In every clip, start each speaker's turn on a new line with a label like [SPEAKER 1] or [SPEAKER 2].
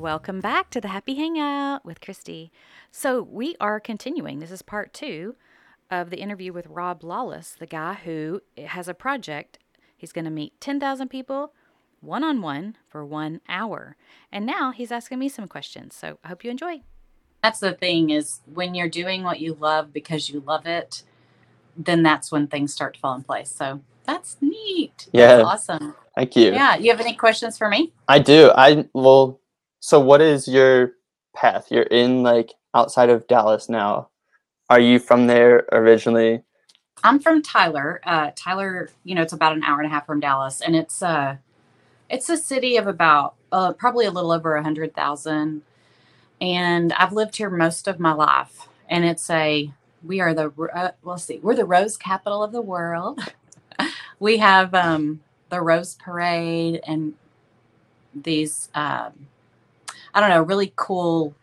[SPEAKER 1] Welcome back to the Happy Hangout with Christy. So, we are continuing. This is part two of the interview with Rob Lawless, the guy who has a project. He's going to meet 10,000 people one on one for one hour. And now he's asking me some questions. So, I hope you enjoy.
[SPEAKER 2] That's the thing is when you're doing what you love because you love it, then that's when things start to fall in place. So, that's neat.
[SPEAKER 3] Yeah.
[SPEAKER 2] That's awesome.
[SPEAKER 3] Thank you.
[SPEAKER 2] Yeah. You have any questions for me?
[SPEAKER 3] I do. I well, so what is your path? You're in like outside of Dallas now. Are you from there originally?
[SPEAKER 2] I'm from Tyler. Uh, Tyler, you know, it's about an hour and a half from Dallas, and it's uh, it's a city of about uh, probably a little over a hundred thousand. And I've lived here most of my life, and it's a we are the uh, well, see, we're the rose capital of the world. we have um, the Rose Parade and these um, I don't know, really cool.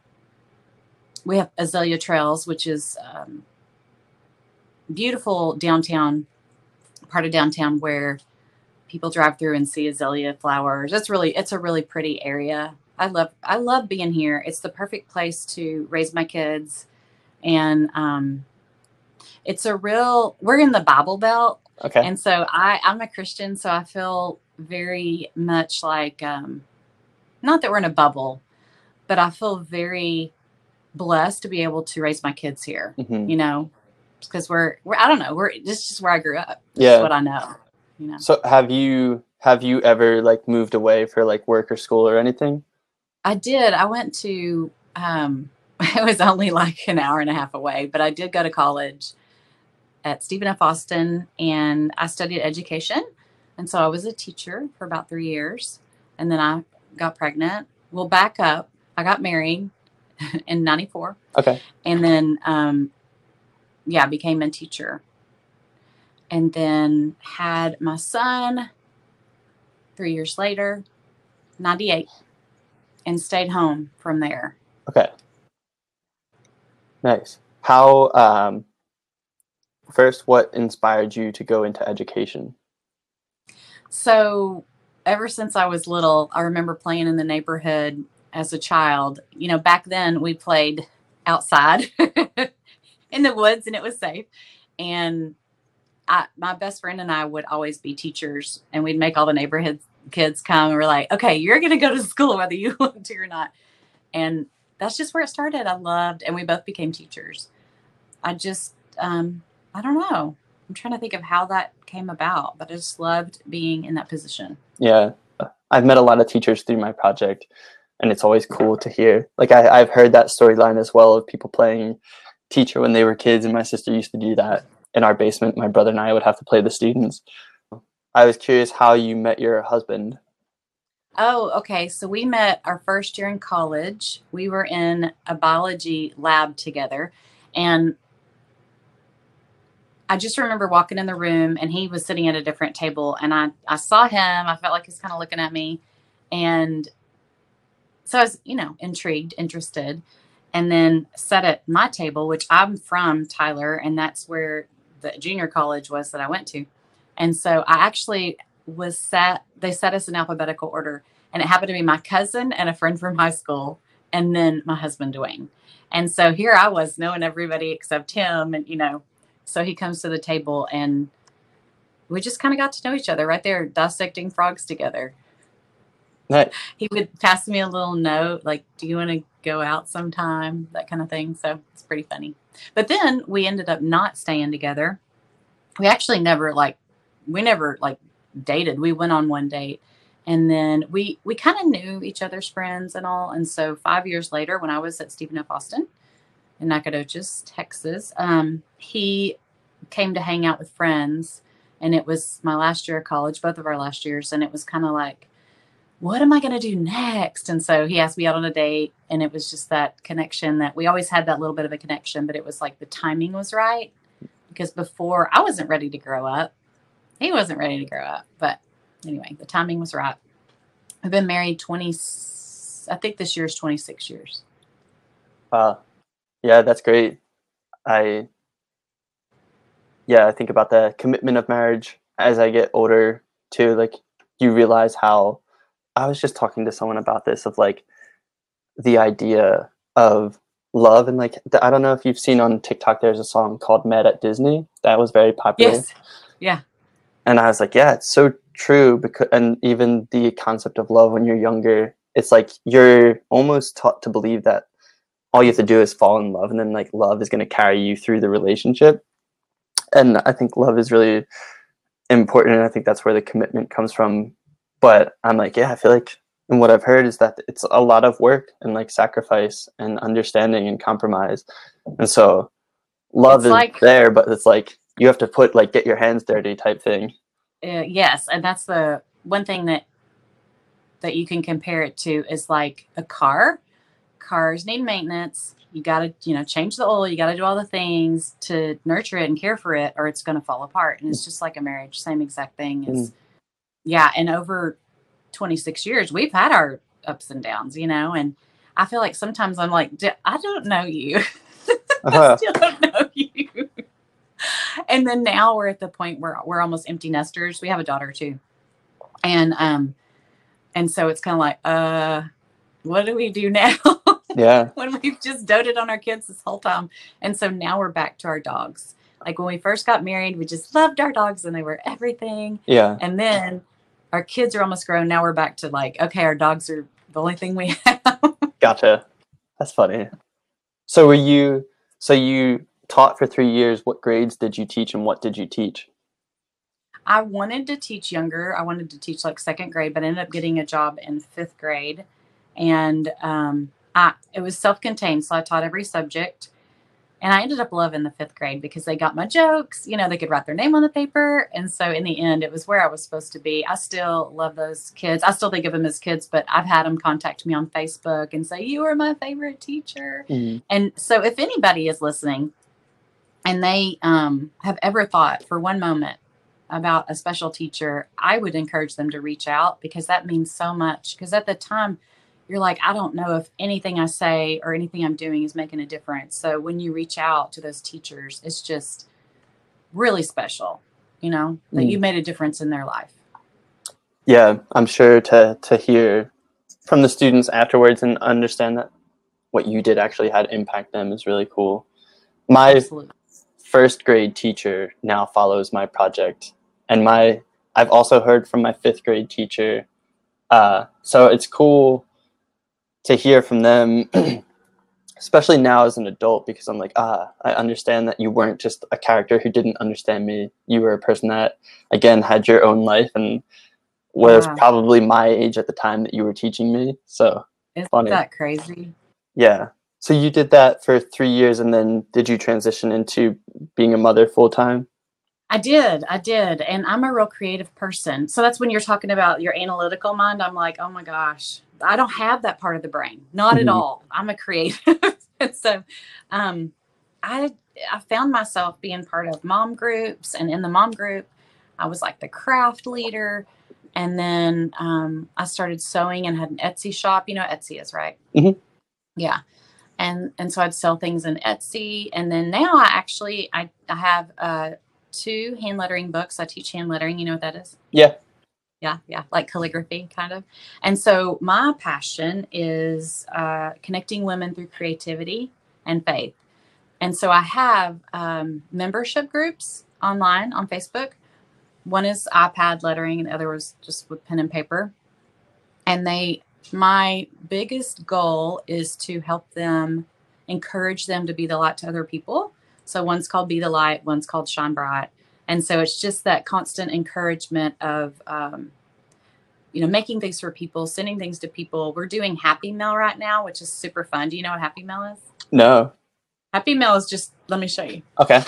[SPEAKER 2] We have Azalea Trails, which is um, beautiful downtown part of downtown where people drive through and see azalea flowers. It's really it's a really pretty area. I love I love being here. It's the perfect place to raise my kids, and um, it's a real. We're in the Bible Belt,
[SPEAKER 3] Okay.
[SPEAKER 2] and so I I'm a Christian, so I feel very much like um, not that we're in a bubble, but I feel very blessed to be able to raise my kids here.
[SPEAKER 3] Mhm.
[SPEAKER 2] You know, because we're we're I don't know we're this is just where I grew up.
[SPEAKER 3] Yeah.
[SPEAKER 2] is what I know. You know,
[SPEAKER 3] So have you have you ever like moved away for like work or school or anything?
[SPEAKER 2] I did. I went to. Um, it was only like an hour and a half away, but I did go to college at Stephen F. Austin, and I studied education, and so I was a teacher for about three years, and then I got pregnant. We'll back up. I got married in '94.
[SPEAKER 3] Okay.
[SPEAKER 2] and then um yeah became a teacher and then had my son three years later 98 and stayed home from there
[SPEAKER 3] Okay. Nice. How um first what inspired you to go into education?
[SPEAKER 2] so ever since i was little i remember playing in the neighborhood as a child. You know back then we played outside in the woods and it was safe. And I, my best friend and i would always be teachers and we'd make all the neighborhood kids come and we're like okay you're going to go to school whether you want to or not. And that's just where it started. I loved and we both became teachers. I just um, i don't know. I'm trying to think of how that came about but i just loved being in that position.
[SPEAKER 3] Yeah. I've met a lot of teachers through my project and it's always cool to hear. Like I, I've heard that storyline as well of people playing teacher when they were kids and my sister used to do that in our basement. My brother and I would have to play the students. I was curious how you met your husband.
[SPEAKER 2] Oh, okay. So we met our first year in college. We were in a biology lab together. And I just remember walking in the room and he was sitting at a different table. And I, I saw him. I felt like he's kind of looking at me. And so I was, you know, intrigued, interested. And then sat at my table, which I'm from Tyler. And that's where the junior college was that I went to. And so I actually was sat, they set us in alphabetical order and it happened to be my cousin and a friend from high school and then my husband dwayne and so here i was knowing everybody except him and you know so he comes to the table and we just kind of got to know each other right there dissecting frogs together
[SPEAKER 3] Nice.
[SPEAKER 2] he would pass me a little note like do you want to go out sometime? That kind of thing. So it's pretty funny. But then we ended up not staying together. We actually never like we never like dated. We went on one date and then we we kind of knew each other's friends and all. And so five years later when i was at stephen f. Austin in nacogdoches texas um, he came to hang out with friends and it was my last year of college both of our last years and it was kind of like what am i going to do next and so he asked me out on a date and it was just that connection that we always had that little bit of a connection but it was like the timing was right because before i wasn't ready to grow up he wasn't ready to grow up but anyway, the timing was right. I've been married 20, I think this year is 26 years.
[SPEAKER 3] Wow. Yeah, that's great. I yeah, I think about the commitment of marriage as I get older too. Like you realize how I was just talking to someone about this of like the idea of love and like the, I don't know if you've seen on TikTok. There's a song called "Mad at Disney" that was very popular.
[SPEAKER 2] Yes. Yeah.
[SPEAKER 3] And I was like, yeah, it's so true because and even the concept of love when you're younger, it's like you're almost taught to believe that all you have to do is fall in love and then like love is going to carry you through the relationship. And I think love is really important and I think that's where the commitment comes from. But I'm like, yeah, I feel like and what I've heard is that it's a lot of work and like sacrifice and understanding and compromise. And so love
[SPEAKER 2] It's
[SPEAKER 3] is
[SPEAKER 2] like-
[SPEAKER 3] there, but it's like you have to put like get your hands dirty type thing.
[SPEAKER 2] Uh, yes, and that's the one thing that that you can compare it to is like a car. Cars need maintenance. You got to, you know, change the oil. You got to do all the things to nurture it and care for it, or it's going to fall apart. And it's just like a marriage, same exact thing. Is yeah. And over 26 years, we've had our ups and downs, you know. And I feel like sometimes I'm like, "D- I don't know you. I
[SPEAKER 3] Uh-huh.
[SPEAKER 2] still don't know you. And then now we're at the point where we're almost empty nesters. We have a daughter too. And um and so it's kind of like, uh, what do we do now?
[SPEAKER 3] Yeah.
[SPEAKER 2] when we've just doted on our kids this whole time. And so now we're back to our dogs. Like when we first got married, we just loved our dogs and they were everything.
[SPEAKER 3] Yeah.
[SPEAKER 2] And then our kids are almost grown. Now we're back to like, okay, our dogs are the only thing we have.
[SPEAKER 3] Gotcha. That's funny. So were you so you taught for 3 years what grades did you teach and what did you teach?
[SPEAKER 2] I wanted to teach younger. I wanted to teach like second grade, but I ended up getting a job in fifth grade. And um, I, it was self contained. So I taught every subject. And I ended up loving the fifth grade because they got my jokes. You know, they could write their name on the paper. And so in the end, it was where I was supposed to be. I still love those kids. I still think of them as kids, but I've had them contact me on Facebook and say, You are my favorite teacher. And so, if anybody is listening and they um, have ever thought for one moment about a special teacher, I would encourage them to reach out because that means so much. Because at the time, you're like, I don't know if anything I say or anything I'm doing is making a difference. So, when you reach out to those teachers, it's just really special, you know, that
[SPEAKER 3] Mm.
[SPEAKER 2] you made a difference in their life.
[SPEAKER 3] Yeah, I'm sure to to hear from the students afterwards and understand that what you did actually had impact them is really cool. My
[SPEAKER 2] Absolutely.
[SPEAKER 3] first grade teacher now follows my project and my i've also heard from my fifth grade teacher uh, so it's cool to hear from them especially now as an adult because i'm like ah i understand that you weren't just a character who didn't understand me you were a person that again had your own life and was
[SPEAKER 2] Yeah.
[SPEAKER 3] probably my age at the time that you were teaching me so
[SPEAKER 2] Isn't
[SPEAKER 3] funny.
[SPEAKER 2] that crazy?
[SPEAKER 3] yeah so you did that for three years and then did you transition into being a mother full time
[SPEAKER 2] I did. I did. And I'm a real creative person. So that's when you're talking about your analytical mind. I'm like, oh my gosh, I don't have that part of the brain. Not
[SPEAKER 3] Mhm.
[SPEAKER 2] at all. I'm a creative. so um, I, I found myself being part of mom groups. And in the mom group, I was like the craft leader. And then um, I started sewing and had an Etsy shop. You know Etsy is, right?
[SPEAKER 3] Mhm.
[SPEAKER 2] Yeah. And and so I'd sell things in Etsy. And then now I actually I, I have uh two hand lettering books. I teach hand lettering. You know what that is?
[SPEAKER 3] yeah
[SPEAKER 2] Yeah, yeah, like calligraphy, kind of. And so my passion is uh, connecting women through creativity and faith. And so I have um, membership groups online on Facebook. One is iPad lettering, and the other was just with pen and paper. And they, my biggest goal is to help them, encourage them to be the light to other people. So one's called Be the Light, one's called Shine Bright. And so it's just that constant encouragement of, um, you know, making things for people, sending things to people. We're doing Happy Mail right now, which is super fun. Do you know what Happy Mail is?
[SPEAKER 3] no
[SPEAKER 2] Happy Mail is just, let me show you.
[SPEAKER 3] okay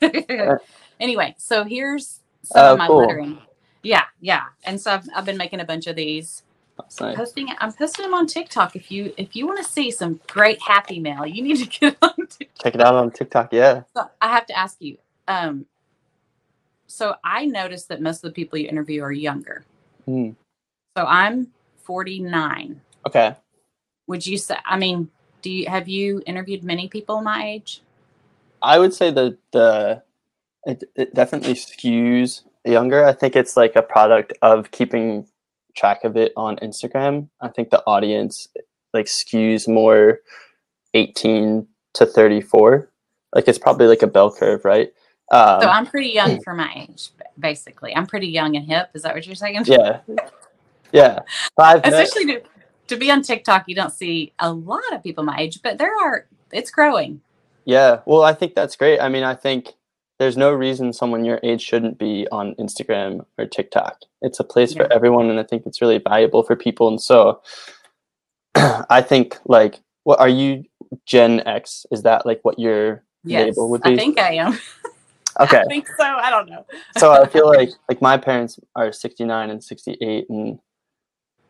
[SPEAKER 2] anyway, so here's some
[SPEAKER 3] Oh,
[SPEAKER 2] of my
[SPEAKER 3] cool.
[SPEAKER 2] lettering. Yeah, yeah. And so I've, I've been making a bunch of these.
[SPEAKER 3] nice
[SPEAKER 2] Posting I'm posting them on TikTok. If you if you want to see some great Happy Mail, you need to get on TikTok.
[SPEAKER 3] check it out on tiktok yeah
[SPEAKER 2] So I have to ask you. Um, so I noticed that most of the people you interview are younger.
[SPEAKER 3] Mm,
[SPEAKER 2] So I'm 49.
[SPEAKER 3] okay
[SPEAKER 2] Would you say? I mean, do you have you interviewed many people my age?
[SPEAKER 3] I would say that the it, it definitely skews younger. I think it's like a product of keeping track of it on Instagram. I think the audience, like skews more 18 to 34. Like it's probably like a bell curve, right? Um,
[SPEAKER 2] So I'm pretty young for my age, basically. I'm pretty young and hip. Is that what you're saying?
[SPEAKER 3] yeah, yeah. But
[SPEAKER 2] Especially to, to be on TikTok, you don't see a lot of people my age, but there are. It's growing.
[SPEAKER 3] Yeah, well, I think that's great. I mean, I think there's no reason someone your age shouldn't be on Instagram or TikTok. It's a place
[SPEAKER 2] Yeah.
[SPEAKER 3] for everyone, and I think it's really valuable for people. And so, I think like, what are you Gen X? Is that like what your
[SPEAKER 2] Yes,
[SPEAKER 3] label would be?
[SPEAKER 2] I think I am.
[SPEAKER 3] okay,
[SPEAKER 2] I think so. I don't know.
[SPEAKER 3] so I feel like like my parents are 69 and 68, and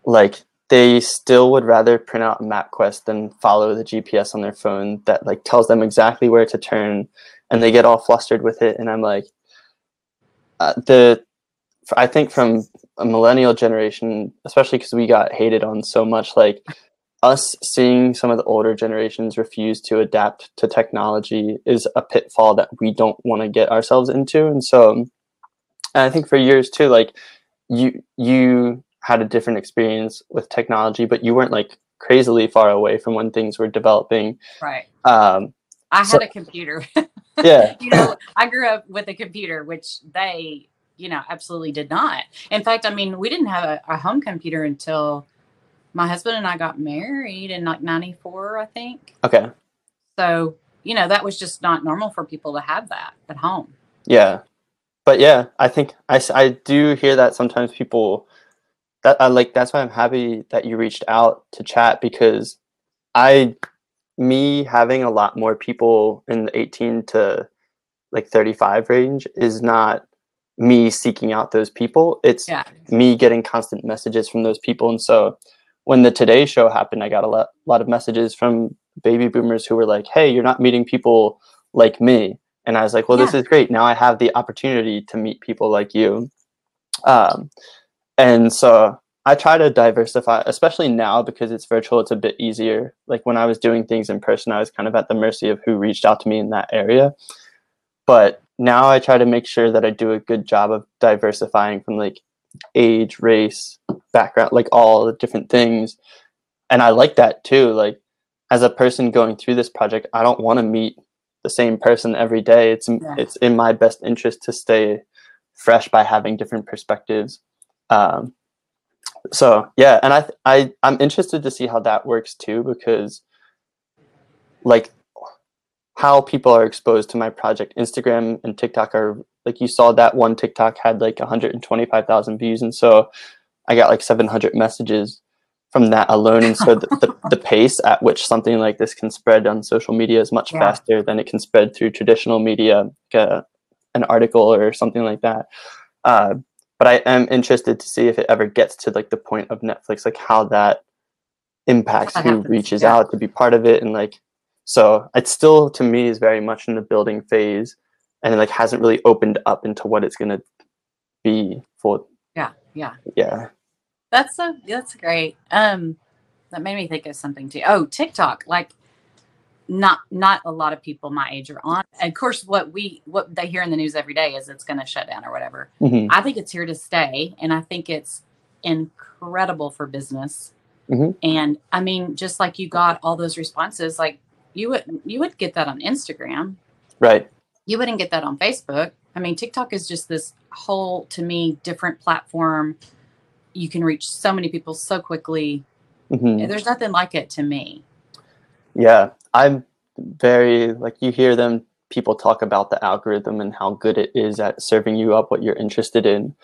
[SPEAKER 3] like they still would rather print out a MapQuest than follow the GPS on their phone that like tells them exactly where to turn, and they get all flustered with it. And I'm like, uh, the I think from a millennial generation, especially because we got hated on so much, like us seeing some of the older generations refuse to adapt to technology is a pitfall that we don't want to get ourselves into. And so, and I think for years too, like you you had a different experience with technology, but you weren't like crazily far away from when things were developing.
[SPEAKER 2] Right.
[SPEAKER 3] Um,
[SPEAKER 2] I had
[SPEAKER 3] So-
[SPEAKER 2] a computer.
[SPEAKER 3] yeah,
[SPEAKER 2] you know, I grew up with a computer, which they, you know, absolutely did not. In fact, I mean, we didn't have a, a home computer until my husband and I got married in like 94, I think.
[SPEAKER 3] okay,
[SPEAKER 2] So, you know, that was just not normal for people to have that at home.
[SPEAKER 3] yeah, but yeah, I think I, I do hear that sometimes people that I like. That's why I'm happy that you reached out to chat because I me having a lot more people in the 18 to like 35 range is not me seeking out those people. It's
[SPEAKER 2] Yeah.
[SPEAKER 3] me getting constant messages from those people. And so when the Today Show happened, I got a lot, lot of messages from baby boomers who were like, "Hey, you're not meeting people like me." And I was like, "Well, this is great. Now I have the opportunity to meet people like you." Um, and so I try to diversify, especially now because it's virtual. It's a bit easier. Like when I was doing things in person, I was kind of at the mercy of who reached out to me in that area. But now I try to make sure that I do a good job of diversifying from like age, race, background, like all the different things. And I like that too. Like as a person going through this project, I don't want to meet the same person every day. It's
[SPEAKER 2] Yeah.
[SPEAKER 3] it's in my best interest to stay fresh by having different perspectives. Um, so yeah, and I I I'm interested to see how that works too because like how people are exposed to my project. Instagram and TikTok are like you saw that one TikTok had like 125,000 views, and so I got like 700 messages from that alone. And so the, the, the pace at which something like this can spread on social media is much
[SPEAKER 2] Yeah.
[SPEAKER 3] faster than it can spread through traditional media, like a, an article or something like that. Uh, but I am interested to see if it ever gets to like the point of Netflix, like how that impacts
[SPEAKER 2] That
[SPEAKER 3] who
[SPEAKER 2] happens,
[SPEAKER 3] reaches
[SPEAKER 2] yeah.
[SPEAKER 3] out to be part of it, and like so it still to me is very much in the building phase, and it like hasn't really opened up into what it's gonna be for
[SPEAKER 2] Yeah. Yeah.
[SPEAKER 3] yeah
[SPEAKER 2] That's so that's great. Um that made me think of something too. Oh, TikTok. Like not not a lot of people my age are on. And of course what we what they hear in the news every day is it's gonna shut down or whatever.
[SPEAKER 3] Mhm.
[SPEAKER 2] I think it's here to stay and I think it's incredible for business.
[SPEAKER 3] Mhm.
[SPEAKER 2] And I mean, just like you got all those responses, like you would you would get that on Instagram.
[SPEAKER 3] right
[SPEAKER 2] You wouldn't get that on Facebook. I mean, TikTok is just this whole to me different platform. You can reach so many people so quickly.
[SPEAKER 3] hmm
[SPEAKER 2] There's nothing like it to me.
[SPEAKER 3] yeah i'm very like you hear them people talk about the algorithm and how good it is at serving you up what you're interested in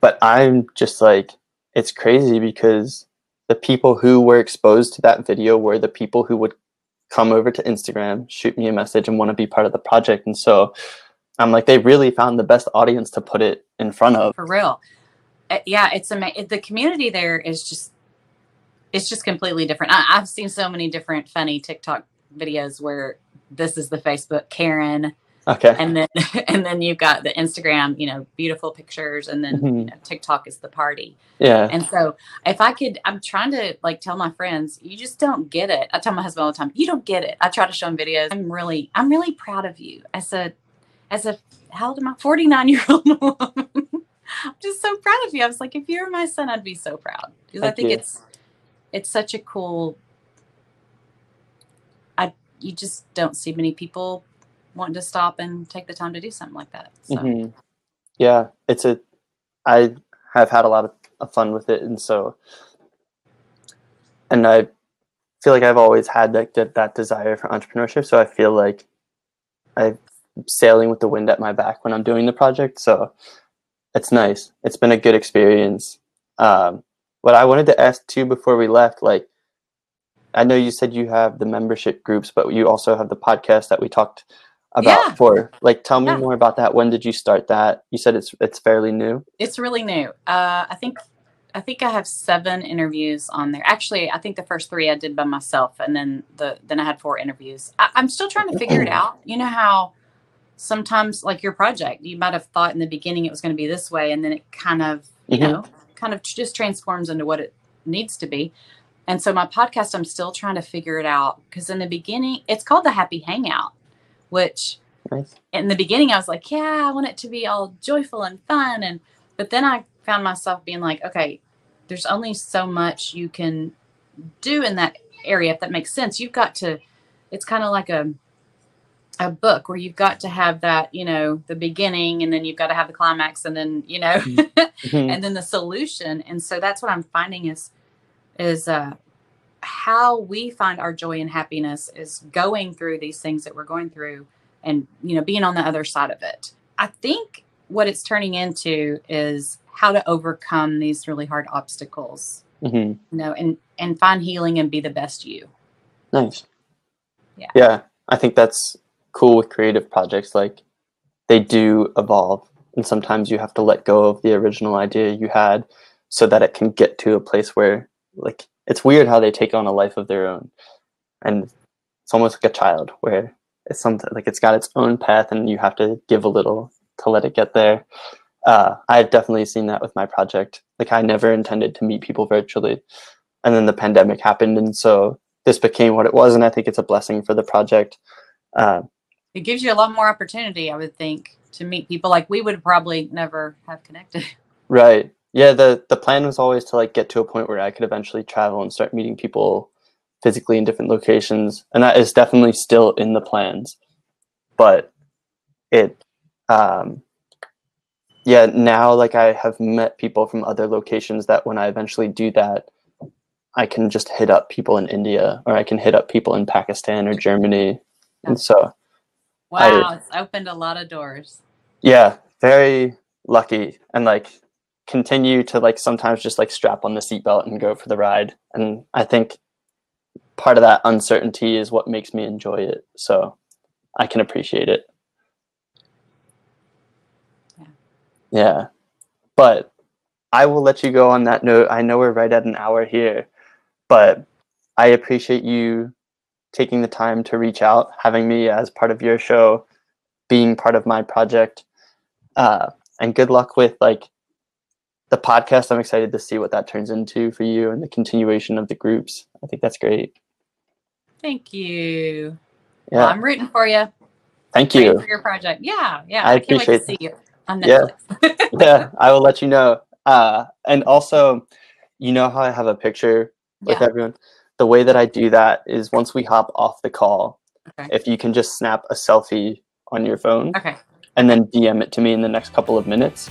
[SPEAKER 3] but i'm just like it's crazy because the people who were exposed to that video were the people who would come over to instagram shoot me a message and want to be part of the project and so i'm like they really found the best audience to put it in front of
[SPEAKER 2] For real. Uh, yeah, it's amazing. The community there is just it's just completely different. I, I've seen so many different funny TikTok videos where this is the Facebook Karen
[SPEAKER 3] okay
[SPEAKER 2] and then and then you've got the Instagram, you know, beautiful pictures and then you
[SPEAKER 3] Mhm.
[SPEAKER 2] know TikTok is the party.
[SPEAKER 3] yeah
[SPEAKER 2] And so if I could, I'm trying to like tell my friends, you just don't get it. I tell my husband all the time, you don't get it. I try to show him videos. I'm really, I'm really proud of you as a, as a, how old am I? 49 year old woman. I'm just so proud of you. I was like, if you were my son, I'd be so proud because I think
[SPEAKER 3] you.
[SPEAKER 2] it's, it's such a cool I you just don't see many people wanting to stop and take the time to do something like that. So.
[SPEAKER 3] Mhm. Yeah, it's a. I have had a lot of, fun with it, and so, and I feel like I've always had that that, that desire for entrepreneurship. So I feel like I'm sailing with the wind at my back when I'm doing the project. So it's nice. It's been a good experience. Um, what I wanted to ask too before we left, like, I know you said you have the membership groups, but you also have the podcast that we talked about
[SPEAKER 2] Yeah.
[SPEAKER 3] before. Like, tell me
[SPEAKER 2] Yeah.
[SPEAKER 3] more about that. When did you start that? You said it's it's fairly new.
[SPEAKER 2] It's really new. Uh, I think I think I have seven interviews on there. Actually, I think the first three I did by myself, and then the then I had four interviews. I, I'm still trying to figure it out. You know how sometimes, like your project, you might have thought in the beginning it was going to be this way, and then it kind of you
[SPEAKER 3] Mhm.
[SPEAKER 2] know kind of just transforms into what it needs to be. And so my podcast, I'm still trying to figure it out because in the beginning, it's called the Happy Hangout, which
[SPEAKER 3] Nice.
[SPEAKER 2] in the beginning I was like, yeah, I want it to be all joyful and fun. And but then I found myself being like, okay, there's only so much you can do in that area, if that makes sense. You've got to it's kind of like a a book where you've got to have that, you know, the beginning and then you've got to have the climax and then, you know,
[SPEAKER 3] Mhm.
[SPEAKER 2] and then the solution. And so that's what I'm finding is is uh how we find our joy and happiness is going through these things that we're going through and you know being on the other side of it i think what it's turning into is how to overcome these really hard obstacles
[SPEAKER 3] Mhm.
[SPEAKER 2] you know and and find healing and be the best you
[SPEAKER 3] Nice.
[SPEAKER 2] Yeah.
[SPEAKER 3] Yeah, I think that's cool with creative projects. Like they do evolve, and sometimes you have to let go of the original idea you had, so that it can get to a place where, like, it's weird how they take on a life of their own, and it's almost like a child where it's something like it's got its own path, and you have to give a little to let it get there. Uh, I've definitely seen that with my project. Like I never intended to meet people virtually, and then the pandemic happened, and so this became what it was, and I think it's a blessing for the project. Uh,
[SPEAKER 2] it gives you a lot more opportunity i would think to meet people like we would probably never have connected
[SPEAKER 3] right? Yeah. the The plan was always to like get to a point where I could eventually travel and start meeting people physically in different locations, and that is definitely still in the plans. But it, um, yeah, now like I have met people from other locations that when I eventually do that, I can just hit up people in India or I can hit up people in Pakistan or Germany, and so.
[SPEAKER 2] wow it's opened a lot of doors
[SPEAKER 3] yeah very lucky and like continue to like sometimes just like strap on the seatbelt and go for the ride. And i think part of that uncertainty is what makes me enjoy it. So i can appreciate it.
[SPEAKER 2] Yeah.
[SPEAKER 3] yeah. But i will let you go on that note. I know we're right at an hour here but i appreciate you taking the time to reach out having me as part of your show being part of my project. Uh, and good luck with like the podcast i'm excited to see what that turns into for you and the continuation of the groups. I think that's great.
[SPEAKER 2] Thank you.
[SPEAKER 3] Yeah.
[SPEAKER 2] Well, i'm rooting for you.
[SPEAKER 3] Thank
[SPEAKER 2] Rooting
[SPEAKER 3] you.
[SPEAKER 2] for your project. Yeah yeah.
[SPEAKER 3] I
[SPEAKER 2] i, can't wait to see you on
[SPEAKER 3] Yeah.
[SPEAKER 2] netflix.
[SPEAKER 3] Yeah i will let you know. Uh, and also you know how i have a picture with
[SPEAKER 2] yeah.
[SPEAKER 3] everyone? The way that i do that is once we hop off the call
[SPEAKER 2] Okay.
[SPEAKER 3] if you can just snap a selfie on your phone
[SPEAKER 2] okay.
[SPEAKER 3] and then dm it to me in the next couple of minutes.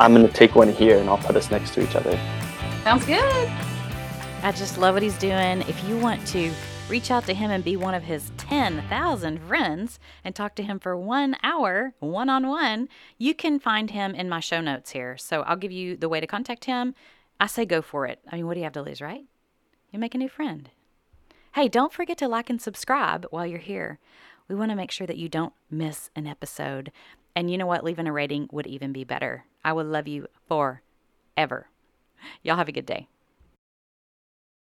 [SPEAKER 3] I'm going to take one here and i'll put us next to each other
[SPEAKER 2] sounds good
[SPEAKER 1] I just love what he's doing. If you want to reach out to him and be one of his 10,000 friends and talk to him for one hour, one on one, you can find him in my show notes here. So I'll give you the way to contact him. I say go for it. I mean, what do you have to lose, right? You make a new friend. Hey, don't forget to like and subscribe while you're here. We want to make sure that you don't miss an episode. And you know what? Leaving a rating would even be better. I will love you forever. Y'all have a good day.